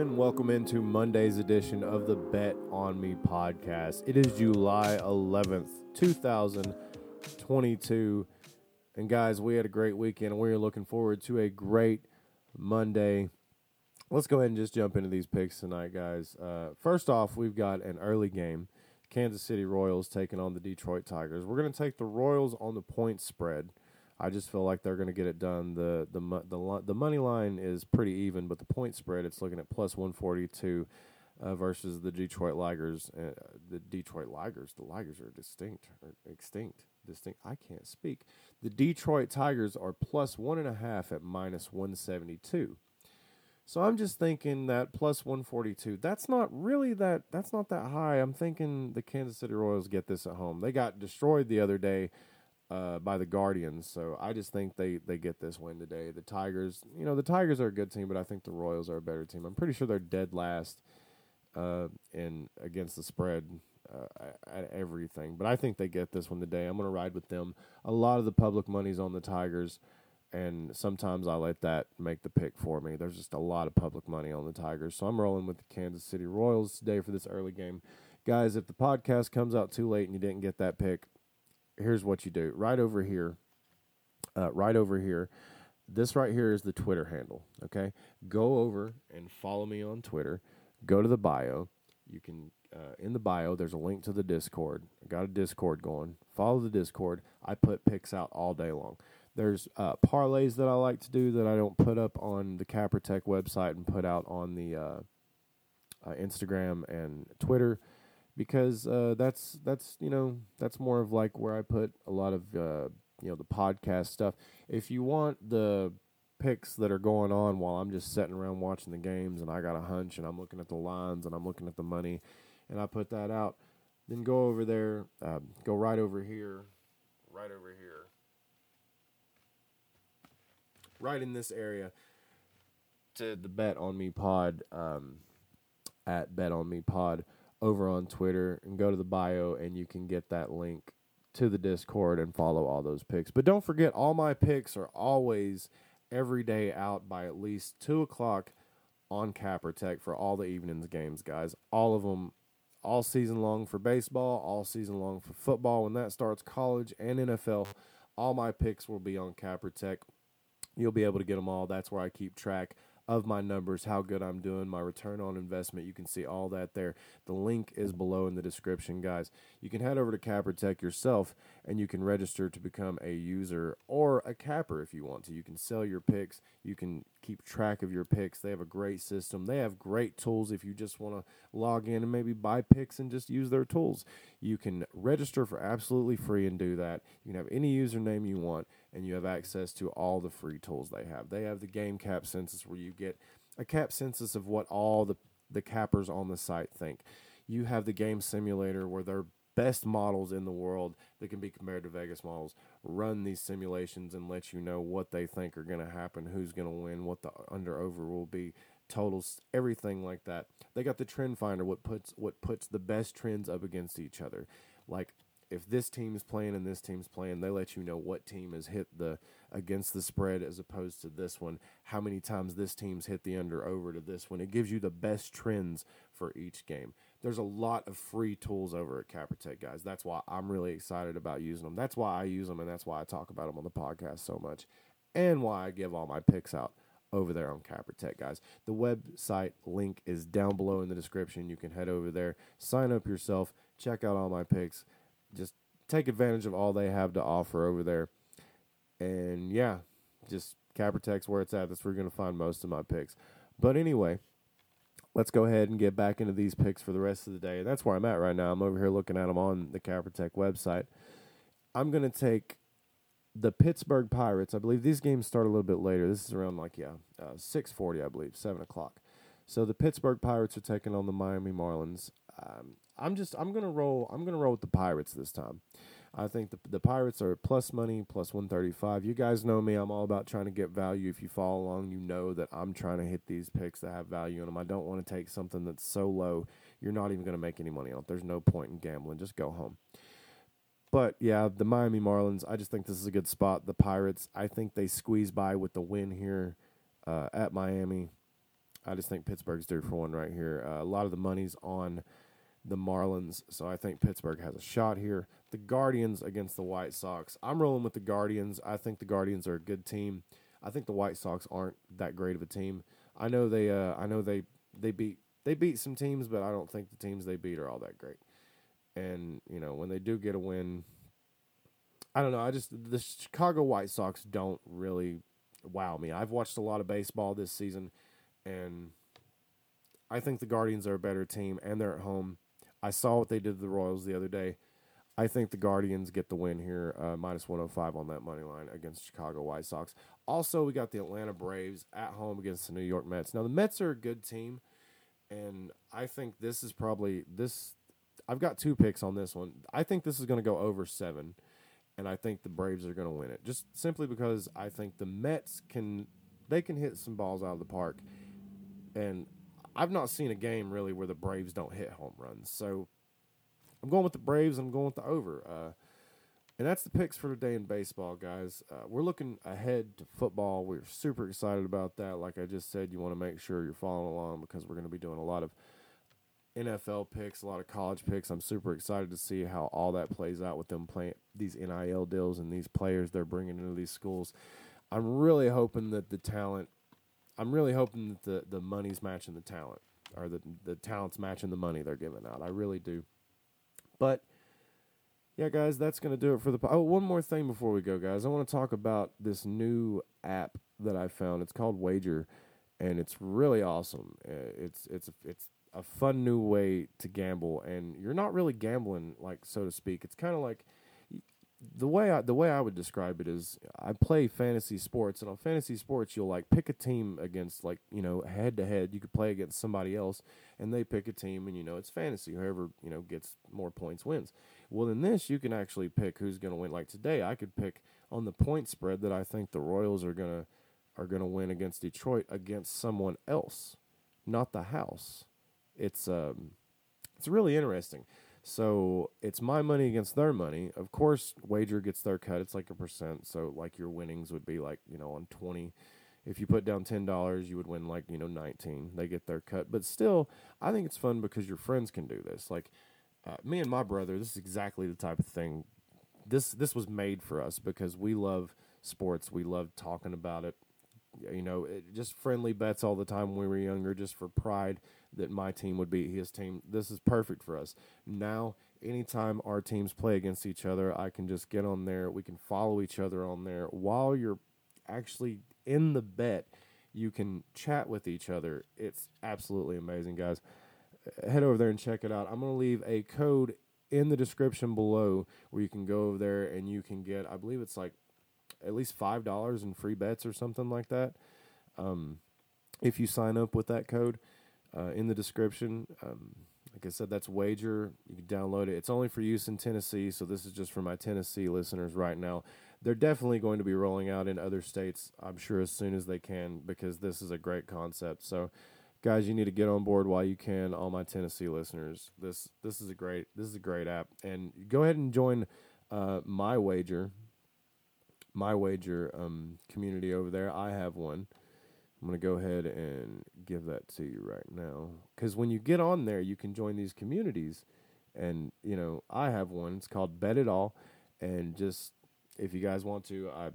And welcome into Monday's edition of the Bet on Me podcast. It is July 11th, 2022. And, guys, we had a great weekend, and we are looking forward to a great Monday. Let's go ahead and just jump into these picks tonight, guys. Uh, first off, we've got an early game Kansas City Royals taking on the Detroit Tigers. We're going to take the Royals on the point spread. I just feel like they're going to get it done. The the the the money line is pretty even, but the point spread it's looking at plus one forty two uh, versus the Detroit Ligers. Uh, the Detroit Ligers, the Ligers are distinct or extinct. Distinct. I can't speak. The Detroit Tigers are plus one and a half at minus one seventy two. So I'm just thinking that plus 142. That's not really that. That's not that high. I'm thinking the Kansas City Royals get this at home. They got destroyed the other day uh, by the Guardians. So I just think they, they get this win today. The Tigers, you know, the Tigers are a good team, but I think the Royals are a better team. I'm pretty sure they're dead last uh, in against the spread uh, at everything. But I think they get this one today. I'm going to ride with them. A lot of the public money's on the Tigers, and sometimes I let that make the pick for me. There's just a lot of public money on the Tigers, so I'm rolling with the Kansas City Royals today for this early game. Guys, if the podcast comes out too late and you didn't get that pick, here's what you do. Right over here, uh, right over here. This right here is the Twitter handle. Okay, go over and follow me on Twitter. Go to the bio. You can uh, in the bio. There's a link to the Discord. I got a Discord going. Follow the Discord. I put picks out all day long. There's uh, parlays that I like to do that I don't put up on the CapperTek website and put out on the uh, uh Instagram and Twitter because uh, that's that's you know that's more of like where I put a lot of uh, you know the podcast stuff. If you want the picks that are going on while I'm just sitting around watching the games and I got a hunch and I'm looking at the lines and I'm looking at the money and I put that out, then go over there, uh, go right over here, right over here, right in this area to the Bet on Me Pod um, at Bet on Me Pod over on Twitter and go to the bio and you can get that link to the Discord and follow all those picks. But don't forget, all my picks are always every day out by at least two o'clock on CapperTek for all the evenings games, guys. All of them, all season long for baseball, all season long for football. When that starts, college and NFL, all my picks will be on CapperTek. You'll be able to get them all. That's where I keep track of my numbers, how good I'm doing, my return on investment. You can see all that there. The link is below in the description, guys. You can head over to CapperTek yourself and you can register to become a user or a capper if you want to. You can sell your picks, you can keep track of your picks. They have a great system. They have great tools if you just want to log in and maybe buy picks and just use their tools. You can register for absolutely free and do that. You can have any username you want and you have access to all the free tools they have. They have the game cap census where you get a cap census of what all the, the cappers on the site think. You have the game simulator where their best models in the world that can be compared to Vegas models run these simulations and let you know what they think are going to happen, who's going to win, what the under over will be, totals, everything like that. They got the trend finder, what puts what puts the best trends up against each other. Like if this team's playing and this team's playing, they let you know what team has hit the against the spread as opposed to this one. How many times this team's hit the under over to this one. It gives you the best trends for each game. There's a lot of free tools over at CapperTek, guys. That's why I'm really excited about using them. That's why I use them, and that's why I talk about them on the podcast so much, and why I give all my picks out over there on CapperTek, guys. The website link is down below in the description. You can head over there, sign up yourself, check out all my picks just take advantage of all they have to offer over there. And yeah, just CapperTek's where it's at. That's where you're going to find most of my picks. But anyway, let's go ahead and get back into these picks for the rest of the day. And that's where I'm at right now. I'm over here looking at them on the CapperTek website. I'm going to take the Pittsburgh Pirates. I believe these games start a little bit later. This is around like yeah, uh, six forty, I believe, seven o'clock. So the Pittsburgh Pirates are taking on the Miami Marlins. Um, I'm just I'm gonna roll I'm gonna roll with the Pirates this time. I think the the Pirates are plus money plus 135. You guys know me. I'm all about trying to get value. If you follow along, you know that I'm trying to hit these picks that have value in them. I don't want to take something that's so low you're not even going to make any money on it. There's no point in gambling. Just go home. But yeah, the Miami Marlins. I just think this is a good spot. The Pirates. I think they squeeze by with the win here uh, at Miami. I just think Pittsburgh's due for one right here. Uh, a lot of the money's on the Marlins, so I think Pittsburgh has a shot here. The Guardians against the White Sox. I'm rolling with the Guardians. I think the Guardians are a good team. I think the White Sox aren't that great of a team. I know they uh, I know they they beat they beat some teams, but I don't think the teams they beat are all that great. And you know when they do get a win, I don't know. I just the Chicago White Sox don't really wow me. I've watched a lot of baseball this season, and I think the Guardians are a better team, and they're at home. I saw what they did to the Royals the other day. I think the Guardians get the win here, uh, minus 105 on that money line against Chicago White Sox. Also, we got the Atlanta Braves at home against the New York Mets. Now, the Mets are a good team, and I think this is probably this. I've got two picks on this one. I think this is going to go over seven, and I think the Braves are going to win it. Just simply because I think the Mets can they can hit some balls out of the park, and I've not seen a game really where the Braves don't hit home runs. So I'm going with the Braves. I'm going with the over. Uh, and that's the picks for today in baseball, guys. Uh, we're looking ahead to football. We're super excited about that. Like I just said, you want to make sure you're following along because we're going to be doing a lot of NFL picks, a lot of college picks. I'm super excited to see how all that plays out with them playing these NIL deals and these players they're bringing into these schools. I'm really hoping that the talent, I'm really hoping that the, the money's matching the talent or the, the talent's matching the money they're giving out. I really do. But yeah, guys, that's going to do it for the. Oh, one more thing before we go, guys. I want to talk about this new app that I found. It's called Wagr, and it's really awesome. Uh, it's it's it's a fun new way to gamble, and you're not really gambling, like so to speak. It's kind of like the way I the way I would describe it is I play fantasy sports, and on fantasy sports you'll like pick a team against like you know head to head. You could play against somebody else, and they pick a team, and you know it's fantasy. Whoever you know gets more points wins. Well, in this you can actually pick who's going to win. Like today, I could pick on the point spread that I think the Royals are gonna are gonna win against Detroit against someone else, not the house. It's um, it's really interesting. So it's my money against their money. Of course, Wagr gets their cut. It's like a percent. So like your winnings would be like you know on twenty. If you put down ten dollars, you would win like you know nineteen. They get their cut. But still, I think it's fun because your friends can do this. Like uh, me and my brother, this is exactly the type of thing. This this was made for us because we love sports. We love talking about it. You know, it, just friendly bets all the time when we were younger, just for pride that my team would beat his team. This is perfect for us. Now, anytime our teams play against each other, I can just get on there. We can follow each other on there while you're actually in the bet. You can chat with each other. It's absolutely amazing, guys. Head over there and check it out. I'm going to leave a code in the description below where you can go over there and you can get, I believe it's like at least $5 in free bets or something like that. Um, if you sign up with that code, uh, in the description. Um, like I said, that's Wagr. You can download it. It's only for use in Tennessee, so this is just for my Tennessee listeners right now. They're definitely going to be rolling out in other states, I'm sure, as soon as they can, because this is a great concept. So, guys, you need to get on board while you can. All my Tennessee listeners, this this is a great this is a great app, and go ahead and join uh, my Wagr, my Wagr um, community over there. I have one. I'm going to go ahead and give that to you right now. Because when you get on there, you can join these communities. And, you know, I have one. It's called Bet It All. And just, if you guys want to, I,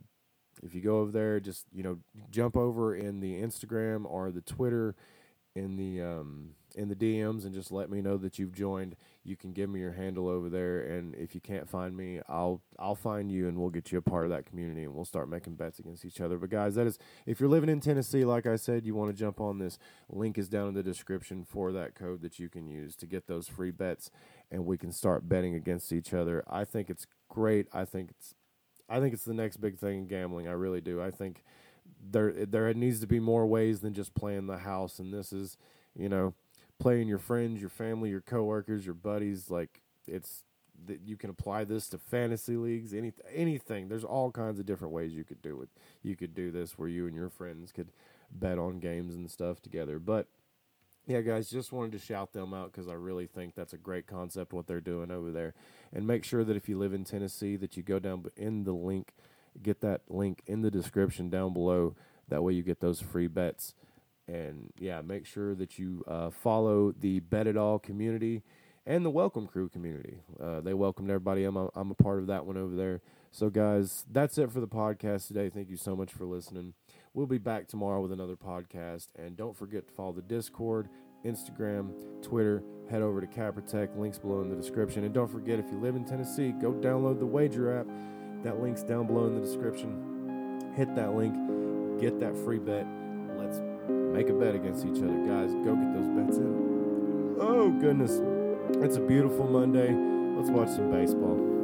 if you go over there, just, you know, jump over in the Instagram or the Twitter in the um, in the DMs and just let me know that you've joined. You can give me your handle over there, and if you can't find me, I'll I'll find you, and we'll get you a part of that community, and we'll start making bets against each other. But guys, that is if you're living in Tennessee, like I said, you want to jump on this. Link is down in the description for that code that you can use to get those free bets, and we can start betting against each other. I think it's great. I think it's I think it's the next big thing in gambling. I really do. I think there there needs to be more ways than just playing the house, and this is you know playing your friends, your family, your coworkers, your buddies. Like it's that you can apply this to fantasy leagues, any anything. There's all kinds of different ways you could do it. You could do this where you and your friends could bet on games and stuff together. But yeah, guys, just wanted to shout them out because I really think that's a great concept what they're doing over there. And make sure that if you live in Tennessee, that you go down in the link, get that link in the description down below. That way, you get those free bets And yeah, make sure that you uh, follow the Bet It All community and the Welcome Crew community. Uh, they welcomed everybody. I'm a, I'm a part of that one over there. So, guys, that's it for the podcast today. Thank you so much for listening. We'll be back tomorrow with another podcast. And don't forget to follow the Discord, Instagram, Twitter. Head over to CapperTek. Links below in the description. And don't forget, if you live in Tennessee, go download the Wagr app. That link's down below in the description. Hit that link. Get that free bet. Let's make a bet against each other. Guys, go get those bets in. Oh, goodness. It's a beautiful Monday. Let's watch some baseball.